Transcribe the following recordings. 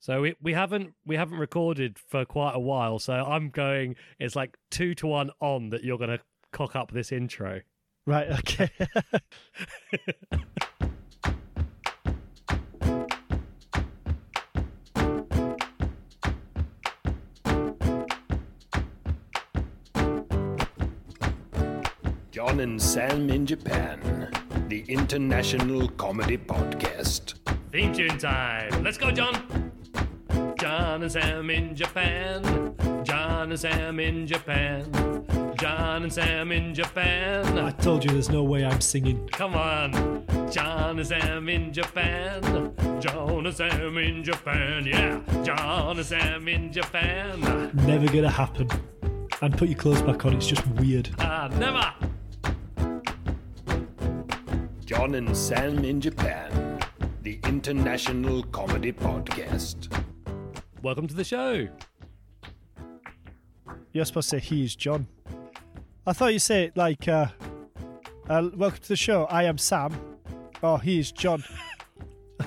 So we, we haven't we haven't recorded for quite a while. So I'm going. It's like two to one on that you're going to cock up this intro. Right. Okay. John and Sam in Japan, the international comedy podcast. Theme tune time. Let's go, John. John and Sam in Japan. John and Sam in Japan. John and Sam in Japan. I told you there's no way I'm singing. Come on. John and Sam in Japan. John and Sam in Japan. Yeah. John and Sam in Japan. Never gonna happen. And put your clothes back on. It's just weird. Ah, never. John and Sam in Japan, the international comedy podcast. Welcome to the show. You're supposed to say he is John. I thought you say like, uh, uh, "Welcome to the show. I am Sam." Oh, he is John.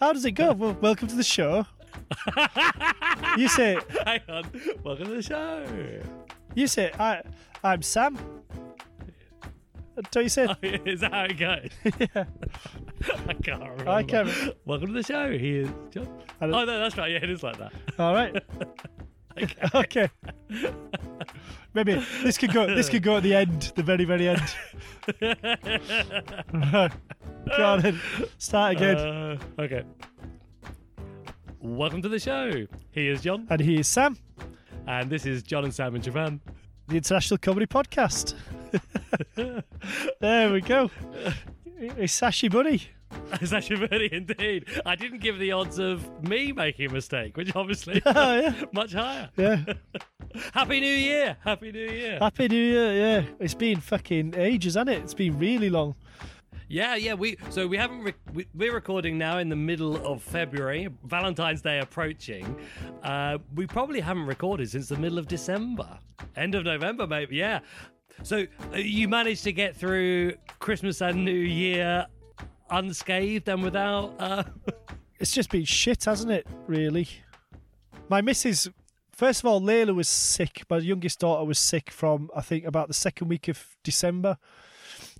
How does it go? Well, welcome to the show. you say, Hang on. Welcome to the show. you say, I, I'm Sam. Don't you say? Is that how it goes? I can't remember. I can't remember. Welcome to the show. He is John. Oh no, that's right. Yeah, it is like that. All right. okay. Maybe this could go. This could go at the end, the very, very end. Go on then. Start again. Uh, okay. Welcome to the show. He is John, and he is Sam, and this is John and Sam in Japan. the International Comedy Podcast. there we go. It's Sashi Bunny. It's actually very indeed. I didn't give the odds of me making a mistake, which obviously Oh yeah, much higher. yeah. Happy New Year! Happy New Year! Happy New Year. Yeah, it's been fucking ages, hasn't it? It's been really long. Yeah, yeah. We so we haven't. Re- we, we're recording now in the middle of February. Valentine's Day approaching. Uh, we probably haven't recorded since the middle of December, end of November, maybe. Yeah. So uh, you managed to get through Christmas and New Year unscathed and without. Uh, It's just been shit, hasn't it? Really. My missus. First of all, Layla was sick. My youngest daughter was sick from I think about the second week of December,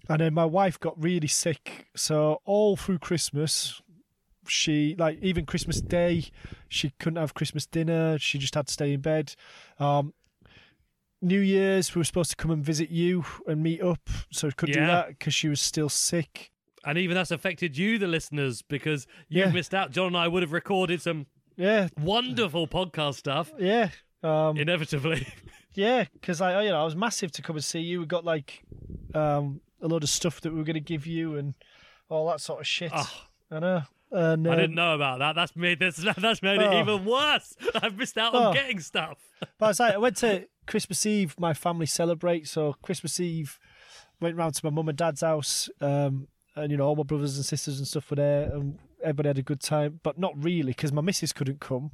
and then my wife got really sick. So all through Christmas, she like even Christmas Day, she couldn't have Christmas dinner. She just had to stay in bed. Um, New Year's, we were supposed to come and visit you and meet up, so couldn't do that because she was still sick. And even that's affected you, the listeners, because you Yeah. missed out. John and I would have recorded some Yeah, wonderful podcast stuff. yeah. Um, Inevitably. Yeah, because I, you know, I was massive to come and see you. We got like um, a lot of stuff that we were going to give you and all that sort of shit. Oh. I know. And, I um, didn't know about that. That's made this. That's made it Oh. even worse. I've missed out on Oh. getting stuff. But I was like, I went to Christmas Eve. My family celebrate, so Christmas Eve went round to my mum and dad's house, um, and you know, all my brothers and sisters and stuff were there, and everybody had a good time. But not really, because my missus couldn't come.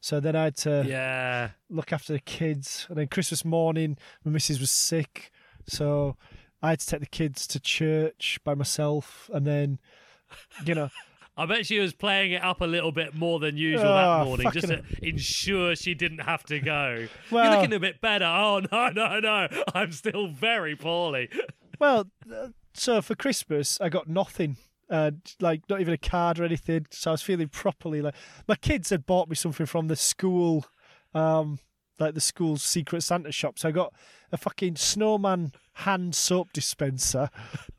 So then I had to Yeah. look after the kids. And then Christmas morning, my missus was sick, so I had to take the kids to church by myself. And then, you know, I bet she was playing it up a little bit more than usual Oh, that ah, morning, just to ensure she didn't have to go. Well, You're looking a bit better. Oh no, no, no! I'm still very poorly. well, so for Christmas, I got nothing. Uh, like not even a card or anything. So I was feeling properly like my kids had bought me something from the school, um, like the school's secret Santa shop. So I got a fucking snowman hand soap dispenser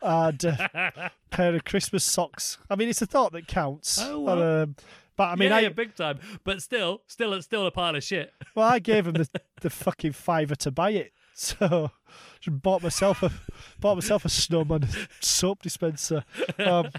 and a pair of Christmas socks. I mean, it's a thought that counts. Oh, But, well. um, but I mean, yeah, I yeah, big time. But still, still, it's still a pile of shit. well, I gave him the, the fucking fiver to buy it. So just bought myself a bought myself a snowman soap dispenser. Um,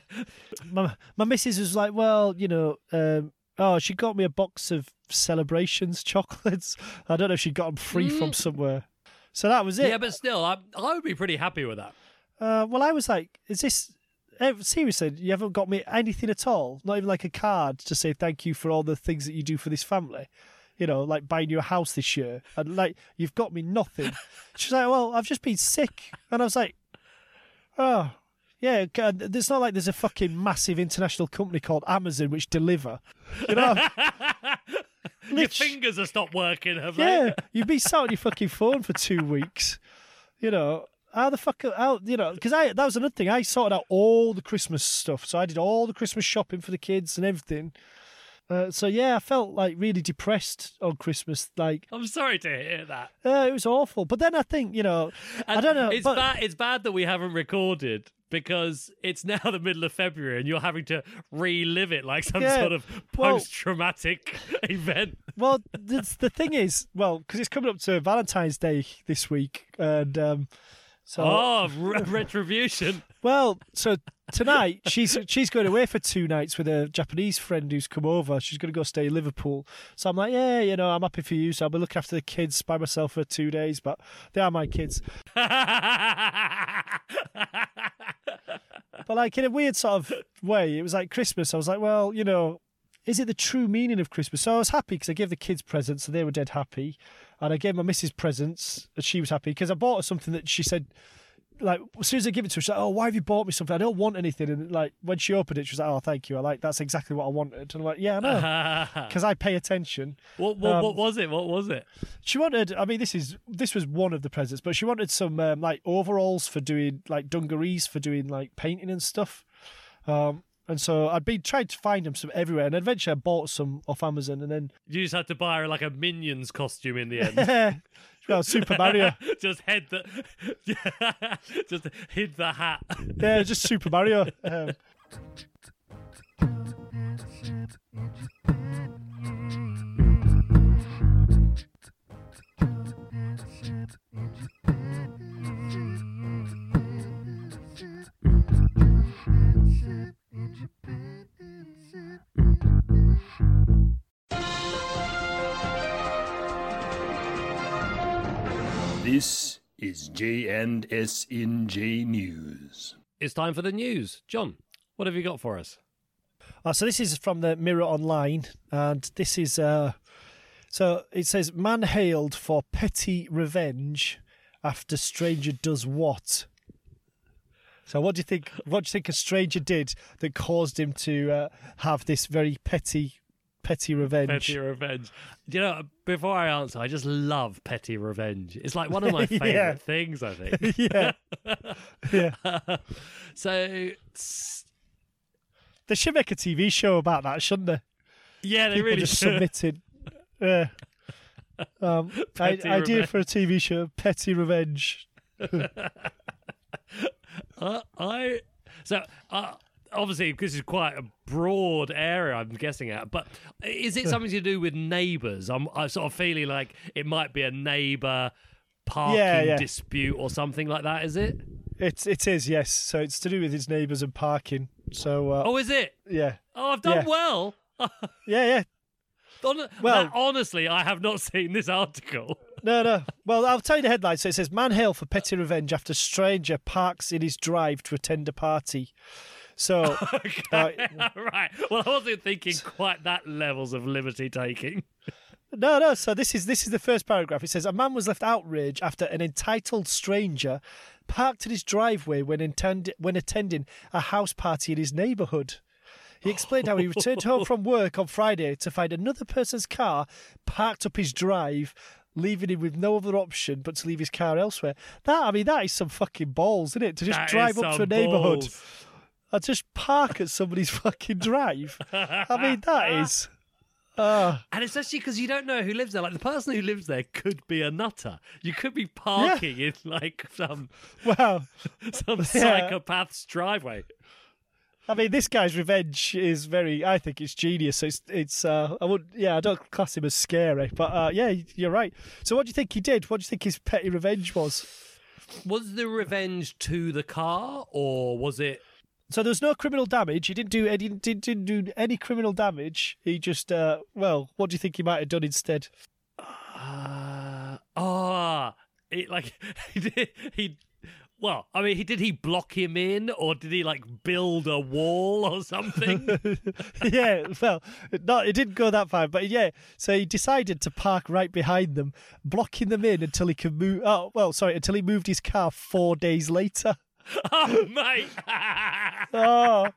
my my missus was like, well, you know, um, oh, she got me a box of celebrations chocolates. I don't know if she got them free from somewhere. So that was it. Yeah, but still, I, I would be pretty happy with that. Uh, well, I was like, is this eh, seriously? You haven't got me anything at all? Not even like a card to say thank you for all the things that you do for this family. You know, like buying you a house this year, and like you've got me nothing. She's like, well, I've just been sick, and I was like, oh, Yeah, uh, it's not like there's a fucking massive international company called Amazon which deliver. You know, Your fingers have stopped working, have they? yeah, you'd be sat on your fucking phone for two weeks. You know, how the fuck? How you know? Because I that was another thing. I sorted out all the Christmas stuff, so I did all the Christmas shopping for the kids and everything. Uh, so yeah, I felt like really depressed on Christmas. Like I'm sorry to hear that. uh, it was awful. But then I think you know, I don't know. It's but, bad. It's bad that we haven't recorded because it's now the middle of February and you're having to relive it like some Yeah, sort of post-traumatic event. Well, the, the thing is, well, because it's coming up to Valentine's Day this week, and um, so Oh, re- retribution! Well, so tonight she's she's going away for two nights with a Japanese friend who's come over. She's going to go stay in Liverpool. So I'm like, yeah, you know, I'm happy for you. So I'll be looking after the kids by myself for two days, but they are my kids. But like in a weird sort of way, it was like Christmas. I was like, well, you know, is it the true meaning of Christmas? So I was happy because I gave the kids presents, so they were dead happy, and I gave my missus presents, and she was happy because I bought her something that she said. Like as soon as I give it to her, she's like, "Oh, why have you bought me something? I don't want anything." And like when she opened it, she was like, "Oh, thank you. I like that's exactly what I wanted." And I'm like, "Yeah, I know, because I pay attention." what, what, Um, what was it? What was it? She wanted. I mean, this is this was one of the presents, but she wanted some um, like overalls for doing like dungarees for doing like painting and stuff. Um, and so I'd been trying to find them some everywhere, and eventually I bought some off Amazon, and then You just had to buy her like a Minions costume in the end. Well, Super Mario, just head the, just hid the hat. yeah, just Super Mario. Um, This is J&S in J News. It's time for the news. John, what have you got for us? oh, so this is from the Mirror Online, and this is uh, so it says man hailed for petty revenge after stranger does what? So what do you think? What do you think a stranger did that caused him to uh, have this very petty, petty revenge? Petty revenge. You know, before I answer, I just love petty revenge. It's like one of my Yeah. favorite things, I think. yeah, yeah. so, They should make a TV show about that, shouldn't they? yeah, they People really just should. submitted. Yeah. Um, I, idea for a TV show: Petty Revenge. Uh, I so uh, obviously this is quite a broad area I'm guessing at, but is it something to do with neighbours? I'm, I'm sort of feeling like it might be a neighbour parking Yeah, yeah. dispute or something like that. Is it? It it is yes. So it's to do with his neighbours and parking. So uh, Oh, is it? yeah, Oh, I've done Yeah. well. yeah, yeah. Hon- Well- that- honestly, I have not seen this article. No, no. Well, I'll tell you the headline. So it says Man hail for petty revenge after stranger parks in his drive to attend a party. So Okay, Uh, right. Well, I wasn't thinking quite that levels of liberty taking. No, no. So this is this is the first paragraph. It says a man was left outraged after an entitled stranger parked in his driveway when intend- when attending a house party in his neighbourhood. He explained how he returned home from work on Friday to find another person's car parked up his drive, leaving him with no other option but to leave his car elsewhere. That I mean, that is some fucking balls, isn't it? To just That drive up to a neighbourhood balls. And just park at somebody's fucking drive. I mean, that is. Uh, And especially because you don't know who lives there. Like the person who lives there could be a nutter. You could be parking in like some well, some Yeah. psychopath's driveway. I mean, this guy's revenge is very. I think it's genius. It's. It's. Uh, I would. Yeah, I don't class him as scary, but uh, yeah, you're right. So, what do you think he did? What do you think his petty revenge was? Was the revenge to the car or was it? So there was no criminal damage. He didn't do. He didn't, didn't, do any criminal damage. He just. Uh, well, what do you think he might have done instead? Uh, ah, it like he did. He well, I mean, he did he block him in or did he like build a wall or something? yeah, well, no, it didn't go that far, but yeah. So he decided to park right behind them, blocking them in until he could move. Oh, well, sorry, until he moved his car four days later. oh, mate. oh,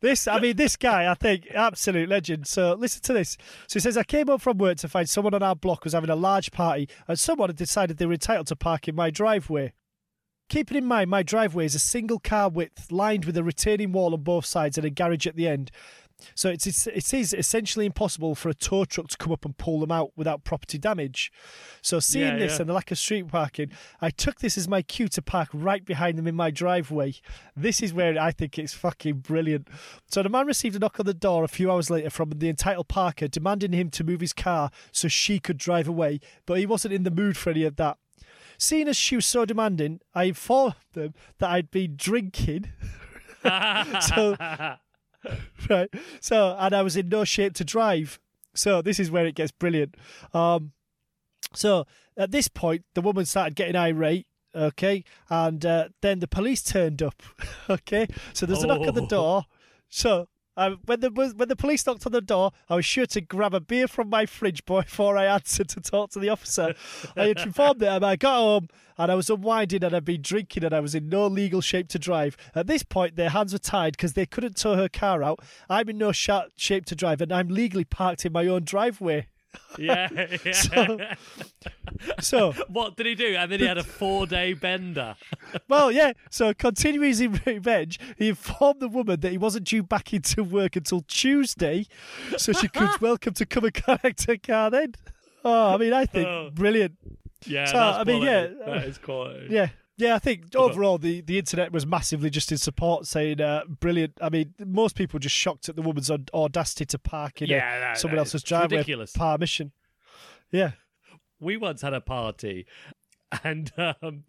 this, I mean, this guy, I think, absolute legend. So listen to this. So he says, I came up from work to find someone on our block was having a large party and someone had decided they were entitled to park in my driveway. Keeping in mind, my driveway is a single car width lined with a retaining wall on both sides and a garage at the end. So it's, it's it is essentially impossible for a tow truck to come up and pull them out without property damage. So seeing Yeah, this yeah. and the lack of street parking, I took this as my cue to park right behind them in my driveway. This is where I think it's fucking brilliant. So the man received a knock on the door a few hours later from the entitled parker demanding him to move his car so she could drive away, but he wasn't in the mood for any of that. Seeing as she was so demanding, I informed them that I'd been drinking. so right. So, and I was in no shape to drive. So this is where it gets brilliant. Um, so at this point, the woman started getting irate. Okay, and uh, then the police turned up. okay, so there's a knock on the Oh. door. So. Um, when the when the police knocked on the door, I was sure to grab a beer from my fridge before I answered to talk to the officer. I informed them. I got home and I was unwinding and I'd been drinking and I was in no legal shape to drive. At this point, their hands were tied because they couldn't tow her car out. I'm in no sha- shape to drive and I'm legally parked in my own driveway. yeah. yeah. So- So, what did he do? And then he had a four day bender. well, yeah. So, continuing his revenge, he informed the woman that he wasn't due back into work until Tuesday, so she could welcome to come and collect her car then. Oh, I mean, I think Oh. brilliant. Yeah, So, that's I mean, yeah, that is quality. Yeah. Yeah, I think overall the, the internet was massively just in support, saying uh, brilliant. I mean, most people just shocked at the woman's audacity to park in a- Yeah, that- someone that else's driveway ridiculous. permission. Yeah, we once had a party and um,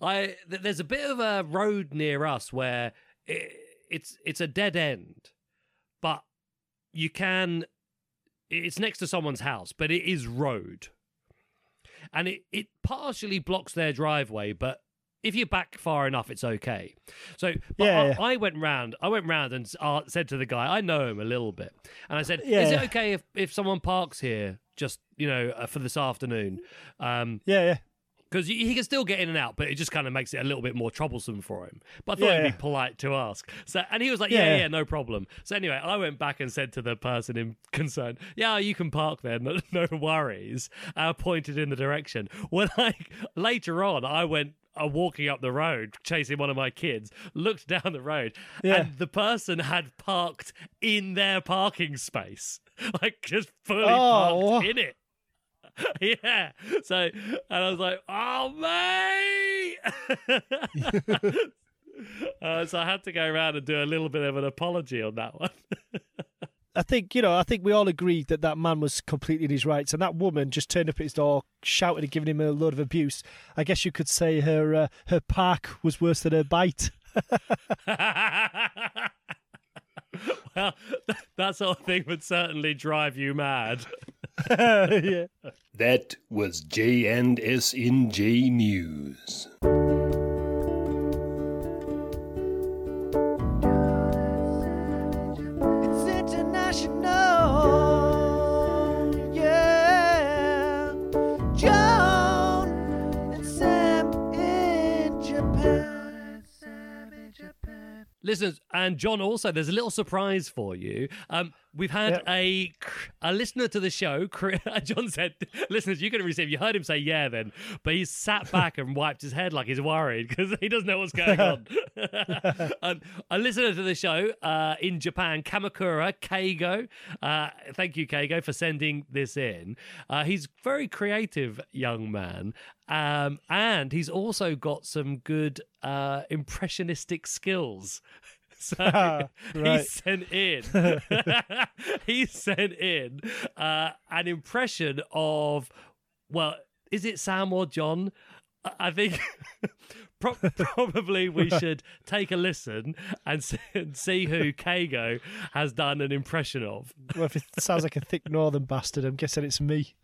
I th- there's a bit of a road near us where it, it's it's a dead end, but you can it's next to someone's house, but it is road, and it it partially blocks their driveway, but. If you're back far enough, it's okay. So, but Yeah, I, yeah. I went round. I went round and uh, said to the guy, I know him a little bit, and I said, "Is Yeah. it okay if, if someone parks here just you know uh, for this afternoon?" Um, yeah, yeah. because he can still get in and out, but it just kind of makes it a little bit more troublesome for him. But I thought it'd be polite to ask. So, and he was like, "Yeah, yeah, no problem." So anyway, I went back and said to the person in concern, "Yeah, you can park there, no, no worries." I pointed in the direction. When I later on, I went. Uh, walking up the road, chasing one of my kids, looked down the road, Yeah. and the person had parked in their parking space, like just fully Oh, parked in it. yeah. So, and I was like, oh, mate. uh, so I had to go around and do a little bit of an apology on that one. I think you know. I think we all agree that that man was completely in his rights, and that woman just turned up at his door, shouting and giving him a load of abuse. I guess you could say her uh, her park was worse than her bite. well, that sort of thing would certainly drive you mad. yeah. That was J&S in J News. Japan. Listeners, and John, also, there's a little surprise for you. Um, we've had Yep. a a listener to the show. John said, "Listeners, you can receive." You heard him say, "Yeah," then, but he sat back and wiped his head like he's worried because he doesn't know what's going on. um, a listener to the show uh, in Japan, Kamakura Keigo. Uh, thank you, Keigo, for sending this in. Uh, he's a very creative young man, um, and he's also got some good uh, impressionistic skills. So he Right. sent in he sent in uh, an impression of well, is it Sam or John? I- I think pro- probably we should take a listen and see, and see who Keigo has done an impression of. Well, if it sounds like a thick northern bastard, I'm guessing it's me.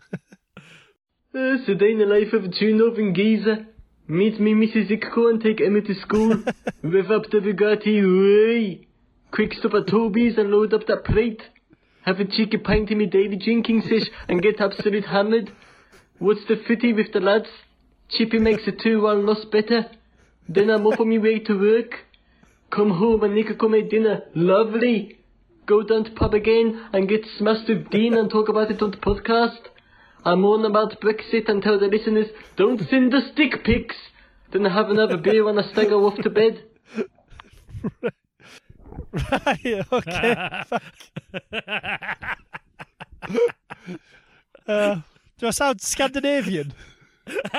Uh, so day in the life of a true northern geezer. Meet me Mrs. Ikko and take Emma to school. Rev up the Bugatti, way. Quick stop at Toby's and load up that plate. Have a cheeky pint in me daily drinking sesh and get absolute hammered. What's the fitty with the lads? Chippy makes a 2-1 loss better. Then I'm up on my way to work. Come home and Nick come make dinner. Lovely. Go down to pub again and get smashed with Dean and talk about it on the podcast. I moan about Brexit and tell the listeners, don't send the stick pics. Then I have another beer when I stagger off to bed. Right, okay. uh, do I sound Scandinavian?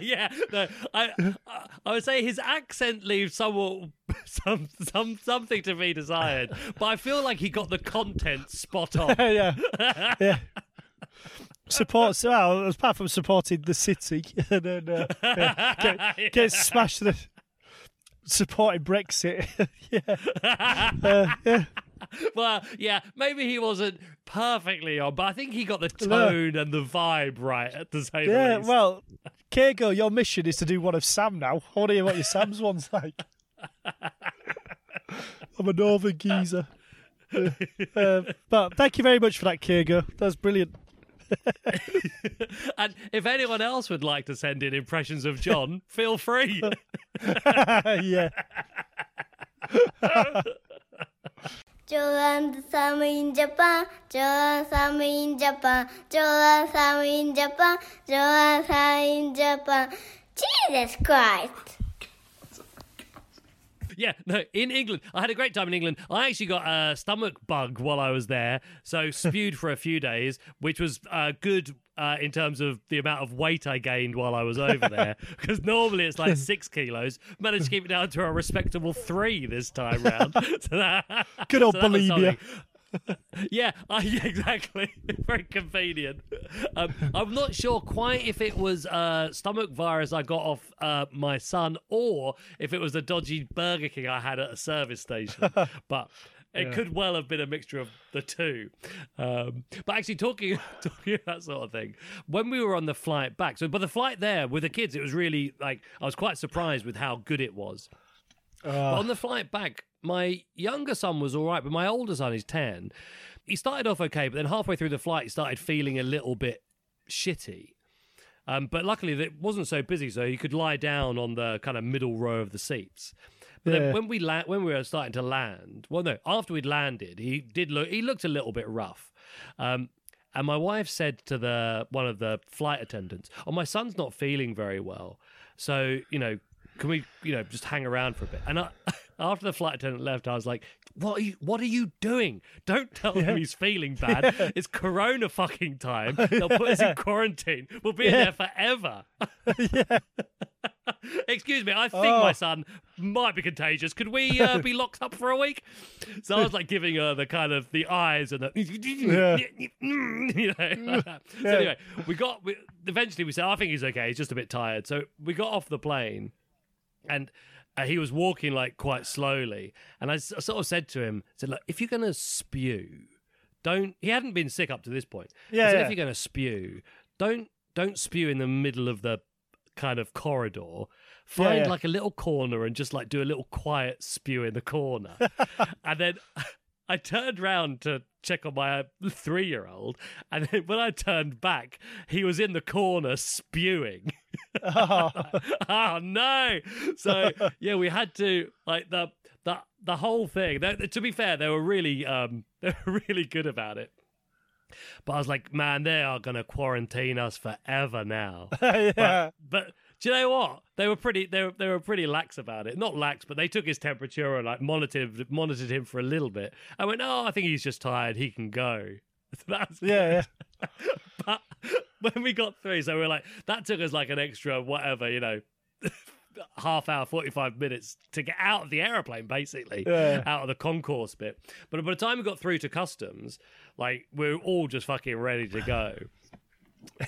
yeah, no, I, I I would say his accent leaves somewhat some some something to be desired, but I feel like he got the content spot on. yeah. Yeah. Supports well, apart from supporting the city, and then uh, yeah, get, get smashed the supporting Brexit. yeah. Uh, yeah. well, yeah, maybe he wasn't perfectly on, but I think he got the tone and the vibe right at the same Yeah, least. well, Keigo, your mission is to do one of Sam now. I want to hear what your Sam's one's like. I'm a northern geezer. Uh, but thank you very much for that, Keigo. That's brilliant. and if anyone else would like to send in impressions of John, feel free. yeah. Joan Sam in Japan, Joan Sam in Japan, Joan Sam in Japan, Joan Sam in Japan. Jesus Christ! Yeah, no, in England. I had a great time in England. I actually got a stomach bug while I was there, so spewed for a few days, which was uh, good uh, in terms of the amount of weight I gained while I was over there. Because normally it's like six kilos. Managed to keep it down to a respectable three this time round. So that- Good old so that was bulimia. something. Yeah, I, yeah, exactly. Very convenient. Um, I'm not sure quite if it was uh, stomach virus I got off uh, my son or if it was a dodgy Burger King I had at a service station. but it could well have been a mixture of the two. Um, but actually, talking talking about that sort of thing, when we were on the flight back, so but the flight there with the kids, it was really like I was quite surprised with how good it was. But on the flight back, my younger son was all right, but my older son is 10. He started off okay, but then halfway through the flight, he started feeling a little bit shitty. Um, but luckily, it wasn't so busy, so he could lie down on the kind of middle row of the seats. But Yeah. then when we la- when we were starting to land, well, no, after we'd landed, he did look. He looked a little bit rough. Um, and my wife said to the one of the flight attendants, "Oh, my son's not feeling very well, so you know, can we, you know, just hang around for a bit?" And I, after the flight attendant left, I was like, "What are you? What are you doing? Don't tell him he's feeling bad. It's Corona fucking time. They'll put us in quarantine. We'll be in there forever." Excuse me, I think my Oh. son might be contagious. Could we uh, be locked up for a week? So I was like giving her the kind of the eyes and the, you know. like that. So anyway, we got we, eventually we said, I think he's okay. He's just a bit tired. So we got off the plane, and uh, he was walking like quite slowly. And I, s- I sort of said to him, I said, look, if you're gonna spew, don't. He hadn't been sick up to this point. I Yeah, said, yeah. if you're gonna spew, don't don't spew in the middle of the kind of corridor. Find yeah. like a little corner and just like do a little quiet spew in the corner. and then I turned round to check on my three year old. And then when I turned back, he was in the corner spewing. Oh, oh no! So yeah, we had to like the the the whole thing. They, to be fair, they were really um they were really good about it. But I was like, man, they are gonna quarantine us forever now. yeah. But, but do you know what? They were pretty. They were, they were pretty lax about it. Not lax, but they took his temperature and like monitored monitored him for a little bit. I went, oh, I think he's just tired. He can go. So that's Yeah, yeah. but when we got through, so we were like, that took us like an extra whatever, you know, half hour, 45 minutes to get out of the aeroplane, basically, Yeah. out of the concourse bit. But by the time we got through to customs, like, we were all just fucking ready to go.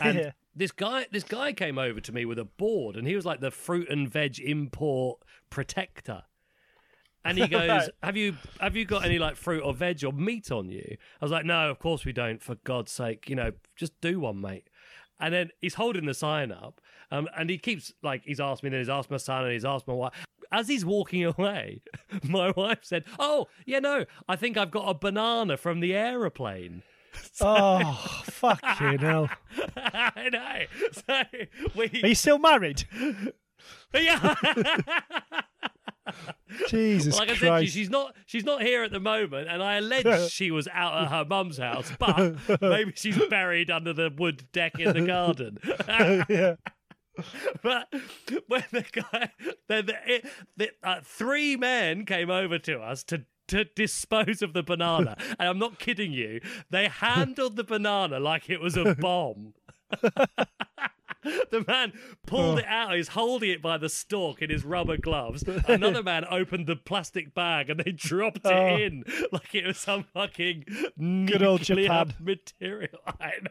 And Yeah. this guy, this guy came over to me with a board, and he was like the fruit and veg import protector. And he goes, Right. "Have you have you got any like fruit or veg or meat on you?" I was like, "No, of course we don't. For God's sake, you know, just do one, mate." And then he's holding the sign up, um, and he keeps like he's asked me, then he's asked my son, and he's asked my wife. As he's walking away, my wife said, "Oh, yeah, no, I think I've got a banana from the aeroplane." Oh, fucking hell. I know. So we Are you still married? Yeah. Jesus like I said, Christ. she's not she's not here at the moment, and I allege she was out at her mum's house, but maybe she's buried under the wood deck in the garden. yeah. but when the guy, then the, it, the, uh, three men came over to us to to dispose of the banana, and I'm not kidding you. They handled the banana like it was a bomb. The man pulled it out. He's holding it by the stalk in his rubber gloves. Another man opened the plastic bag and they dropped it Oh. in like it was some fucking Good old Japan. material. I know.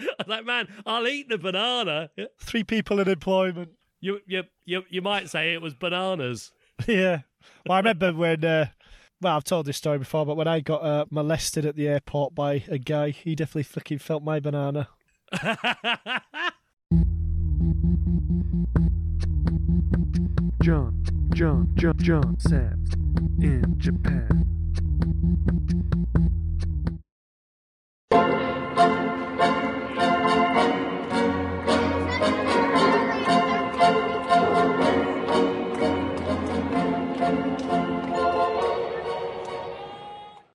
I was like, man, I'll eat the banana. Three people in employment. You, you, you, you might say it was bananas. Yeah. Well, I remember when. Uh, well, I've told this story before, but when I got uh, molested at the airport by a guy, he definitely fucking felt my banana. John, John, John, John Sands in Japan.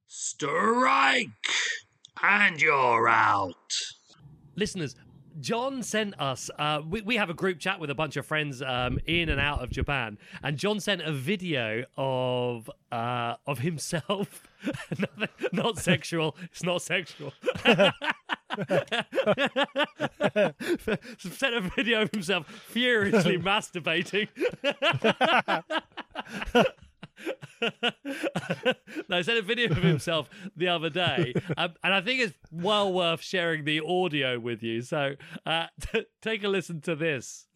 Strike! And you're out. Listeners, John sent us. Uh, we, we have a group chat with a bunch of friends um, in and out of Japan, and John sent a video of uh, of himself. not, not sexual. It's not sexual. sent a video of himself furiously masturbating. no, I sent a video of himself the other day, um, and I think it's well worth sharing the audio with you. So uh, t- take a listen to this.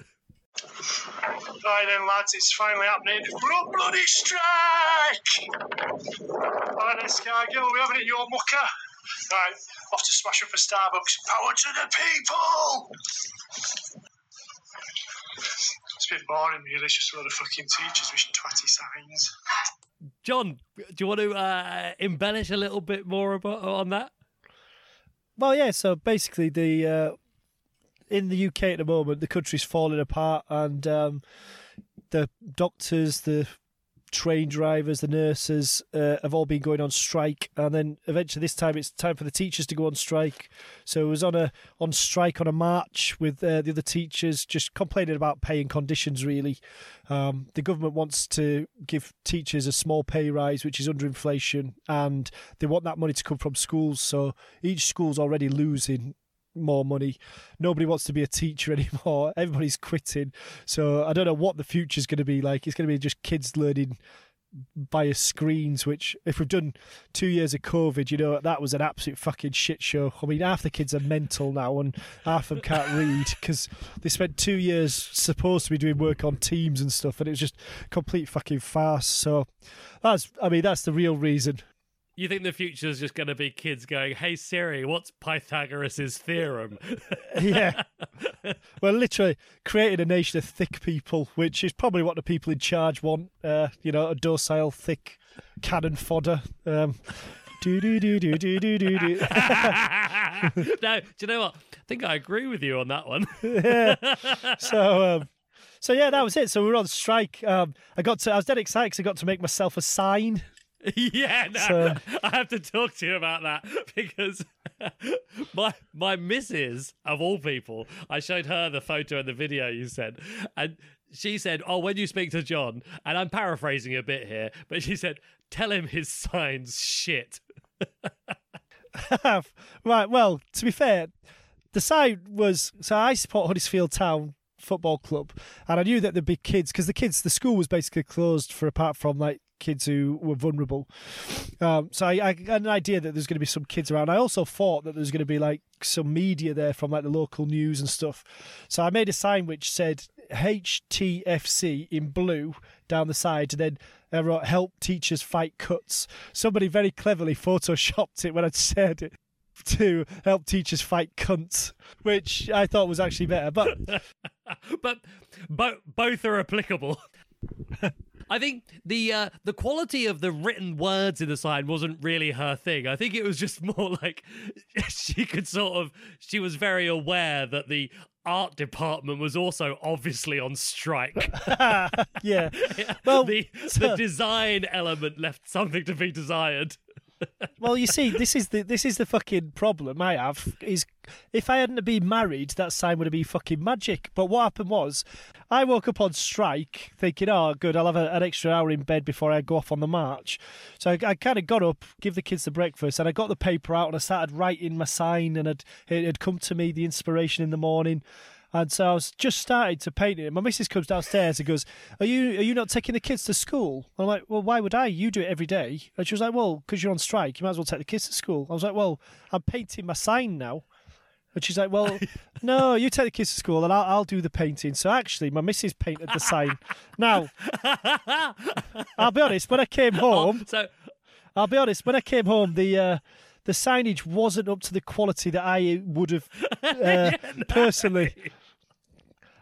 Right then, lads, it's finally happening. We're on bloody strike! Right then, Scargill, we having it, your mucker. Right, off to smash up a Starbucks. Power to the people! It's a bit boring, really. It's just a lot of fucking teachers with twatty signs. John, do you want to uh, embellish a little bit more about on that? Well, yeah. So basically, the uh, in the UK at the moment, the country's falling apart, and um, the doctors, the train drivers, the nurses uh, have all been going on strike, and then eventually this time it's time for the teachers to go on strike. So it was on a on strike on a march with uh, the other teachers, just complaining about pay and conditions. Really, um, the government wants to give teachers a small pay rise, which is under inflation, and they want that money to come from schools. So each school's already losing more money. Nobody wants to be a teacher anymore. Everybody's quitting. So I don't know what the future's going to be like. It's going to be just kids learning via screens, which if we've done two years of COVID, you know, that was an absolute fucking shit show. I mean, half the kids are mental now and half of them can't read because they spent two years supposed to be doing work on teams and stuff and it was just complete fucking farce. So that's, I mean, that's the real reason. You think the future is just going to be kids going, "Hey Siri, what's Pythagoras' theorem?" yeah. Well, literally created a nation of thick people, which is probably what the people in charge want. Uh, you know, a docile, thick cannon fodder. Um, do do do do do do do do. no, do you know what? I think I agree with you on that one. yeah. So, um, so yeah, that was it. So we were on strike. Um, I got to. I was dead excited 'cause I got to make myself a sign. yeah, no, So- I have to talk to you about that because my my missus of all people, I showed her the photo and the video you sent, and she said, "Oh, when you speak to John," and I'm paraphrasing a bit here, but she said, "Tell him his signs shit." right. Well, to be fair, the side was so I support Huddersfield Town Football Club, and I knew that there'd be kids because the kids, the school was basically closed for apart from like kids who were vulnerable. Um, so I, I had an idea that there's going to be some kids around. I also thought that there's going to be like some media there from like the local news and stuff. So I made a sign which said HTFC in blue down the side, and then I wrote "Help teachers fight cuts." Somebody very cleverly photoshopped it when I'd said it to help teachers fight cunts, which I thought was actually better. But but bo- both are applicable. I think the uh, the quality of the written words in the sign wasn't really her thing. I think it was just more like she could sort of she was very aware that the art department was also obviously on strike. yeah. Well, the, the design element left something to be desired. Well, you see, this is the this is the fucking problem I have. Is if I hadn't been married, that sign would have been fucking magic. But what happened was, I woke up on strike thinking, "Oh, good, I'll have a, an extra hour in bed before I go off on the march." So I, I kind of got up, give the kids the breakfast, and I got the paper out and I started writing my sign, and it had come to me the inspiration in the morning. And so I was just starting to paint it. My missus comes downstairs and goes, "Are you are you not taking the kids to school?" I'm like, "Well, why would I? You do it every day." And she was like, "Well, because you're on strike, you might as well take the kids to school." I was like, "Well, I'm painting my sign now." And she's like, "Well, no, you take the kids to school, and I'll, I'll do the painting." So actually, my missus painted the sign. Now, I'll be honest. When I came home, so I'll be honest. When I came home, the uh, the signage wasn't up to the quality that I would have uh, personally.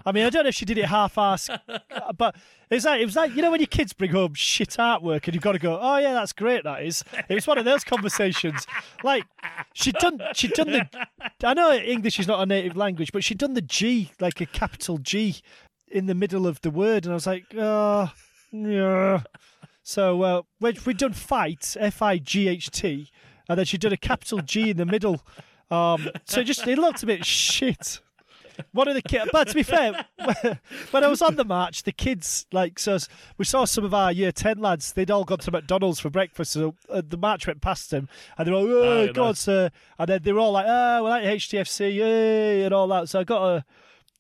I mean, I don't know if she did it half-ass, but it's like it was like you know when your kids bring home shit artwork and you've got to go, oh yeah, that's great. That is. It was one of those conversations. Like she'd done, she'd done the. I know English is not a native language, but she'd done the G like a capital G in the middle of the word, and I was like, oh, yeah. So uh, we'd, we'd done fight, F I G H T, and then she'd done a capital G in the middle. Um, so it just it looked a bit shit. One of the kids, but to be fair, when I was on the march, the kids like so we saw some of our year ten lads. They'd all gone to McDonald's for breakfast. So uh, the march went past them, and they're all, "Oh, Oh, God, nice. sir!" And then they were all like, "Oh, we like HTFC, yay!" and all that. So I got a,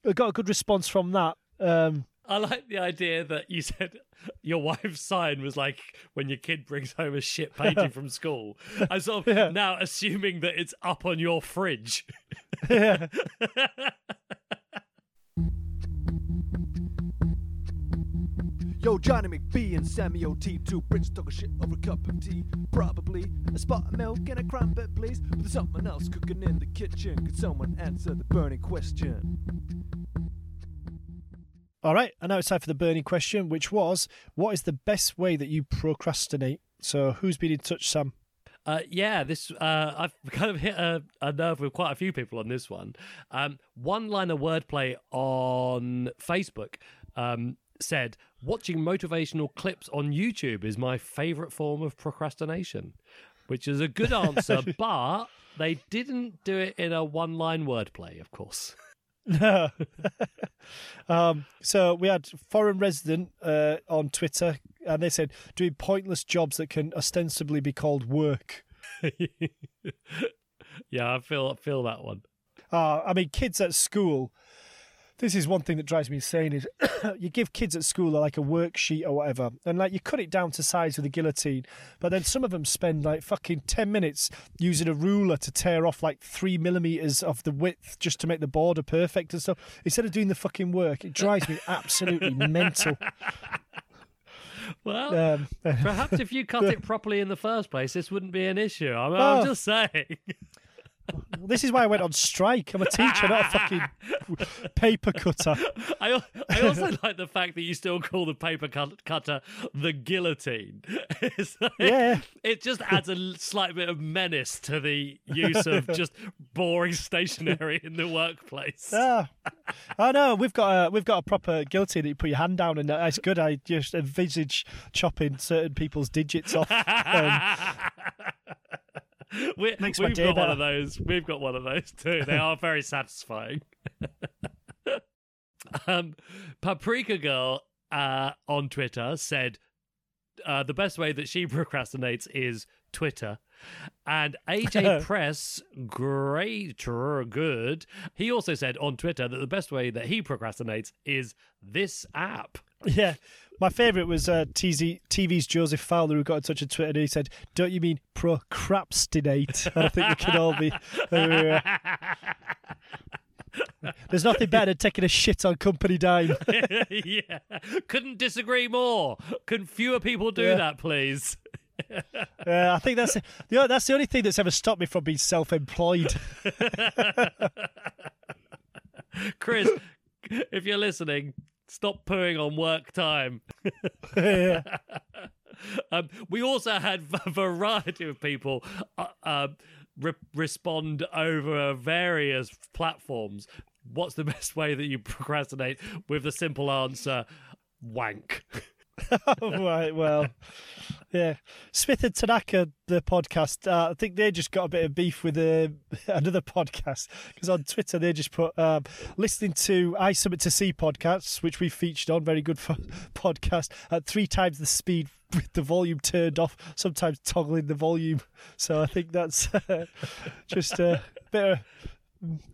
I got a good response from that. Um, I like the idea that you said your wife's sign was like when your kid brings home a shit painting from school. I'm sort of Yeah. now assuming that it's up on your fridge. yeah. Yo, Johnny McBee and Sammy OT, two Brits talking shit over a cup of tea. Probably a spot of milk and a crumpet, please. But there's something else cooking in the kitchen. Could someone answer the burning question? All right, and now it's time for the burning question, which was, what is the best way that you procrastinate? So who's been in touch, Sam? Uh, yeah, this uh, I've kind of hit a, a nerve with quite a few people on this one. Um, one line of wordplay on Facebook um, said, "Watching motivational clips on YouTube is my favorite form of procrastination," which is a good answer, but they didn't do it in a one-line wordplay, of course. No. um, so we had foreign resident uh, on Twitter, and they said doing pointless jobs that can ostensibly be called work. yeah, I feel feel that one. Uh, I mean, kids at school. This is one thing that drives me insane is you give kids at school like a worksheet or whatever, and like you cut it down to size with a guillotine, but then some of them spend like fucking ten minutes using a ruler to tear off like three millimeters of the width just to make the border perfect and stuff. Instead of doing the fucking work, it drives me absolutely mental. Well, Um, perhaps if you cut it properly in the first place, this wouldn't be an issue. I'm, I'm Oh. just saying. this is why I went on strike. I'm a teacher, not a fucking paper cutter. I, I also like the fact that you still call the paper cut- cutter the guillotine. Like- Yeah. It just adds a slight bit of menace to the use of just boring stationery in the workplace. Ah, oh no, we've got a we've got a proper guillotine that you put your hand down, and it's good. I just envisage chopping certain people's digits off. Um, we, Makes we've got one of those. We've got one of those too. They are very satisfying. um, Paprika Girl uh, on Twitter said uh, the best way that she procrastinates is Twitter. And AJ Press, greater good, he also said on Twitter that the best way that he procrastinates is this app. Yeah, my favourite was uh, TZ, TV's Joseph Fowler who got in touch on Twitter and he said, "Don't you mean procrastinate?" And I think we can all be. uh, there's nothing better than taking a shit on company dime. yeah, couldn't disagree more. Can fewer people do Yeah. that, please? Uh, I think that's you know, that's the only thing that's ever stopped me from being self-employed. Chris, if you're listening, stop pooing on work time. um, we also had a variety of people uh, uh, re- respond over various platforms. what's the best way that you procrastinate with the simple answer wank. right, well, yeah. Smith and Tanaka, the podcast, uh, I think they just got a bit of beef with uh, another podcast because on Twitter they just put um, listening to I Summit to See podcasts, which we featured on, very good podcast, at three times the speed with the volume turned off, sometimes toggling the volume. So I think that's uh, just a bit of,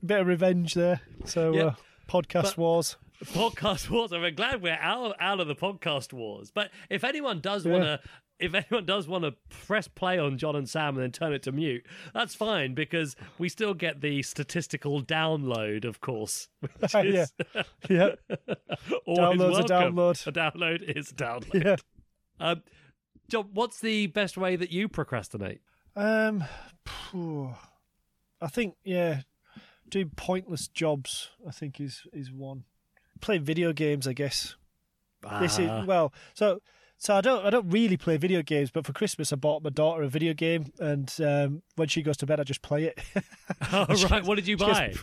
bit of revenge there. So Yeah, uh, podcast but- wars. Podcast wars. I'm glad we're out out of the podcast wars. But if anyone does Yeah. want to, if anyone does want to press play on John and Sam and then turn it to mute, that's fine because we still get the statistical download, of course. Which Yeah. is Yeah. always Download's a download. A download is a download. Yeah. Um, John, what's the best way that you procrastinate? Um, phew. I think yeah, doing pointless jobs. I think is is one. Playing video games, I guess. This is Ah. well, so so I don't I don't really play video games, but for Christmas I bought my daughter a video game, and um, when she goes to bed, I just play it. Oh, right. What did you She goes- buy?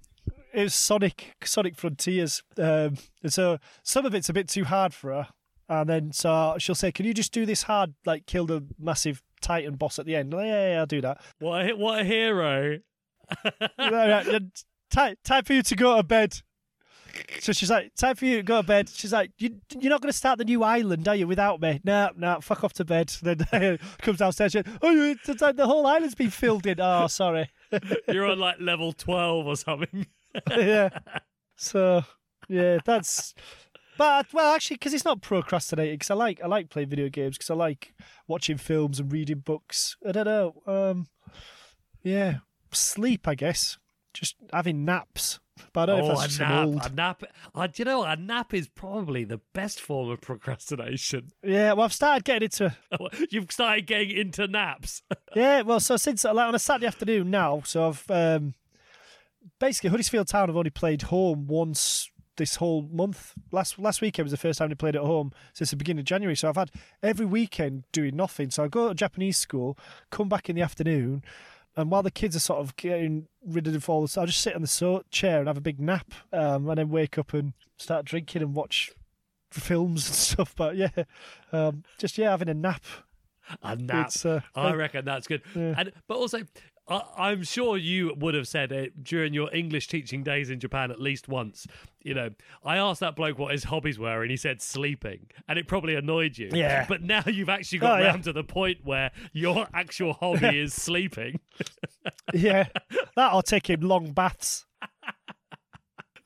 it was Sonic Sonic Frontiers, um, and so some of it's a bit too hard for her, and then so she'll say, "Can you just do this hard, like kill the massive Titan boss at the end?" Like, yeah, yeah, I'll do that. What a, what a hero! right, right, time, time for you to go to bed. So she's like, time for you to go to bed. She's like, you, you're not going to start the new island, are you, without me? No, no, fuck off to bed. Then comes downstairs, she, oh, you, it's like the whole island's been filled in. Oh, sorry. You're on like level twelve or something. yeah. So, yeah, that's. But well, actually, because it's not procrastinating. Because I like I like playing video games. Because I like watching films and reading books. I don't know. Um, yeah, sleep. I guess just having naps. But I don't know oh, if that's a nap. old. A nap. Uh, do you know a nap is probably the best form of procrastination. Yeah, well, I've started getting into. You've started getting into naps. Yeah, well, so since like on a Saturday afternoon now, so I've um, basically Huddersfield Town have only played home once this whole month. Last last weekend was the first time they played at home since the beginning of January. So I've had every weekend doing nothing. So I go to Japanese school, come back in the afternoon, and while the kids are sort of getting rid of all this, I'll just sit on the so- chair and have a big nap, um, and then wake up and start drinking and watch films and stuff. But yeah, um, just yeah, having a nap. A nap. Uh, I reckon that's good. Yeah. And but also, I'm sure you would have said it during your English teaching days in Japan at least once. You know, I asked that bloke what his hobbies were, and he said sleeping, and it probably annoyed you. Yeah. But now you've actually oh, got Oh, yeah. round to the point where your actual hobby is sleeping. Yeah, that'll take him long baths.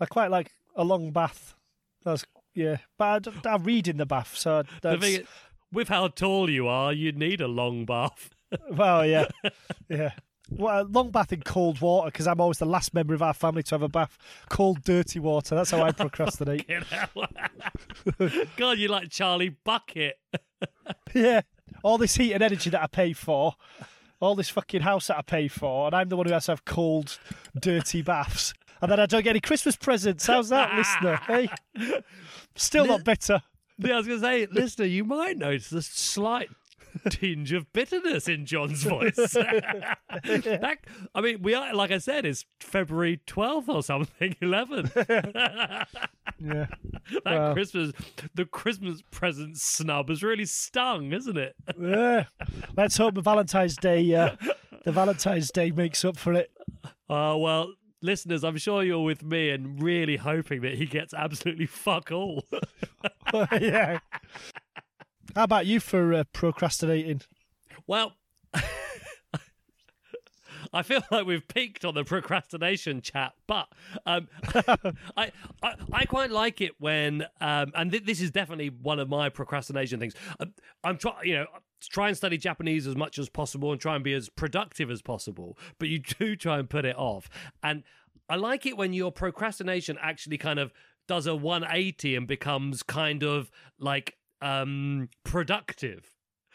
I quite like a long bath. That's yeah, but I, I read in the bath, so The thing is, with how tall you are, you'd need a long bath. well, yeah, yeah. Well, a long bath in cold water because I'm always the last member of our family to have a bath. Cold, dirty water. That's how I procrastinate. God, you're like Charlie Bucket. yeah, all this heat and energy that I pay for, all this fucking house that I pay for, and I'm the one who has to have cold, dirty baths, and then I don't get any Christmas presents. How's that, listener? Hey, still not better. Yeah, I was going to say, listener, you might notice a slight tinge of bitterness in John's voice. that, I mean, we are, like I said, it's February 12th or something, 11th. Yeah. that Well. Christmas, the Christmas present snub has really stung, isn't it? Yeah. Let's hope the Valentine's Day, uh, the Valentine's Day makes up for it. Uh, well, listeners, I'm sure you're with me and really hoping that he gets absolutely fuck all. yeah. How about you for uh, procrastinating? Well, I feel like we've peaked on the procrastination chat, but um, I, I I quite like it when um, and th- this is definitely one of my procrastination things. Um, I'm trying, you know, try and study Japanese as much as possible and try and be as productive as possible, but you do try and put it off. And I like it when your procrastination actually kind of does a 180 and becomes kind of like um productive.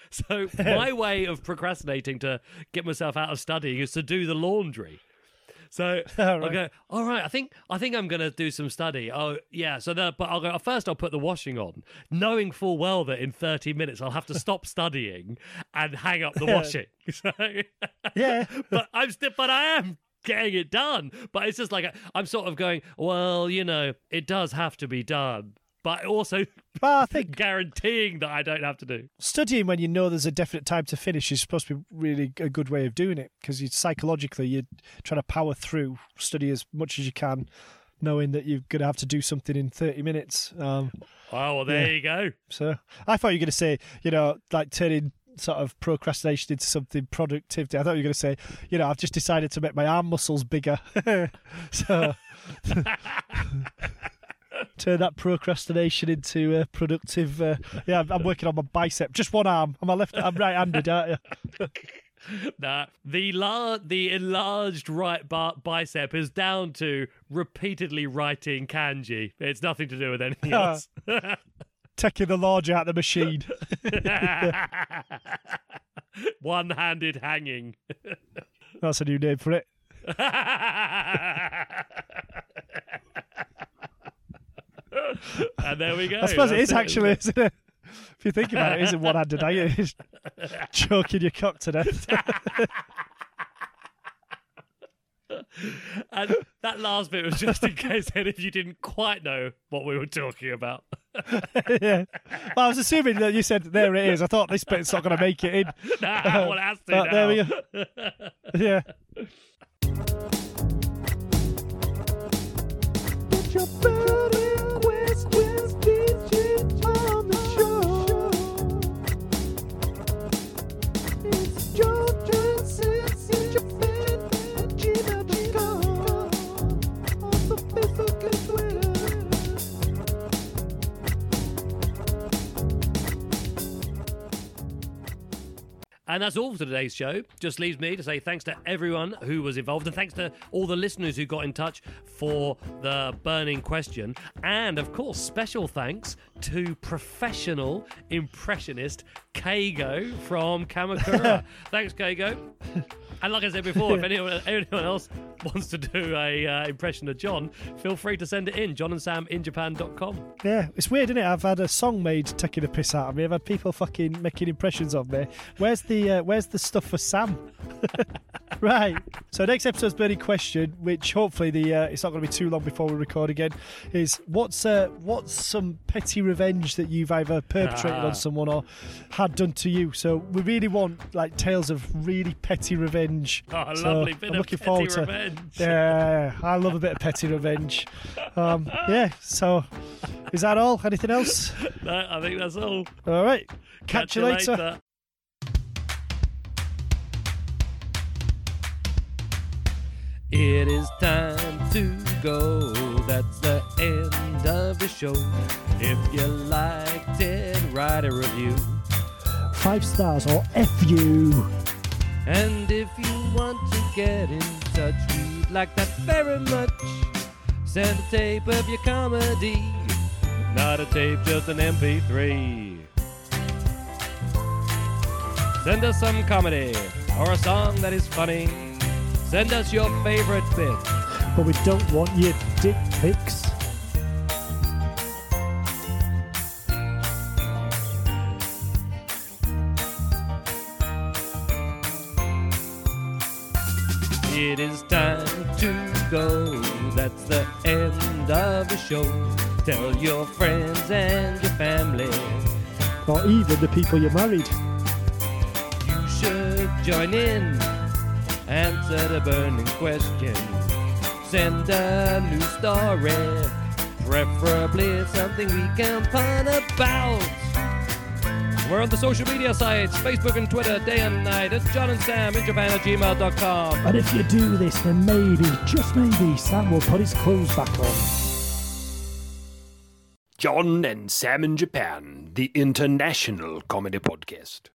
So my way of procrastinating to get myself out of studying is to do the laundry. So I'll go. All right, I think I think I'm going to do some study. Oh yeah. So that, but I'll go first. I'll put the washing on, knowing full well that in 30 minutes I'll have to stop studying and hang up the washing. So, Yeah. but I'm still. But I am getting it done. But it's just like I'm sort of going, well, you know, it does have to be done, but also But I think guaranteeing that I don't have to do. studying when you know there's a definite time to finish is supposed to be really a good way of doing it because you psychologically you're trying to power through, study as much as you can, knowing that you're going to have to do something in 30 minutes. Um, Oh, well, there Yeah. you go. so I thought you were going to say, you know, like turning sort of procrastination into something productivity. I thought you were going to say, you know, I've just decided to make my arm muscles bigger. so turn that procrastination into uh, productive. Uh, yeah, I'm, working on my bicep. Just one arm. I'm a left. I'm right-handed, aren't you? Nah, the lar- the enlarged right bar- bicep is down to repeatedly writing kanji. It's nothing to do with anything else. Taking the large out of the machine. One-handed hanging. That's a new name for it. and there we go. I suppose it That's is actually, isn't it? If you think about it, it isn't one-handed. Are you? It's choking your cock to death. And that last bit was just in case any of you didn't quite know what we were talking about. yeah. Well, I was assuming that you said there it is. I thought this bit's not going to make it in. Nah, well, it has to But there we go. Yeah. Get your burning And that's all for today's show. Just leaves me to say thanks to everyone who was involved and thanks to all the listeners who got in touch for the burning question. And of course, special thanks to professional impressionist Keigo from Kamakura. thanks, Keigo. And like I said before, if anyone, anyone else wants to do a uh, impression of John, feel free to send it in. John and Sam in Japan.com. Yeah, it's weird, isn't it? I've had a song made taking a piss out of me. I've had people fucking making impressions of me. Where's the uh, Where's the stuff for Sam? right. So next episode's burning question, which hopefully the uh, it's not going to be too long before we record again, is what's uh, what's some petty revenge that you've either perpetrated Ah. on someone or had done to you? So we really want like tales of really petty revenge. Oh, So lovely bit I'm of looking petty forward to revenge. yeah, I love a bit of petty revenge. Um, yeah, so is that all? Anything else? No, I think that's all. All right. Catch, you later. It is time to go. That's the end of the show. If you liked it, write a review. Five stars or F you. And if you want to get in touch, we'd like that very much. Send a tape of your comedy. Not a tape, just an MP3. Send us some comedy or a song that is funny. Send us your favorite bit. But we don't want your dick pics. It is time to go. That's the end of the show. Tell your friends and your family. Or even the people you married. You should join in. Answer the burning question. Send a new story. Preferably something we can find about. We're on the social media sites Facebook and Twitter day and night. It's John and Sam in Japan at gmail.com. And if you do this, then maybe, just maybe, Sam will put his clothes back on. John and Sam in Japan, the international comedy podcast.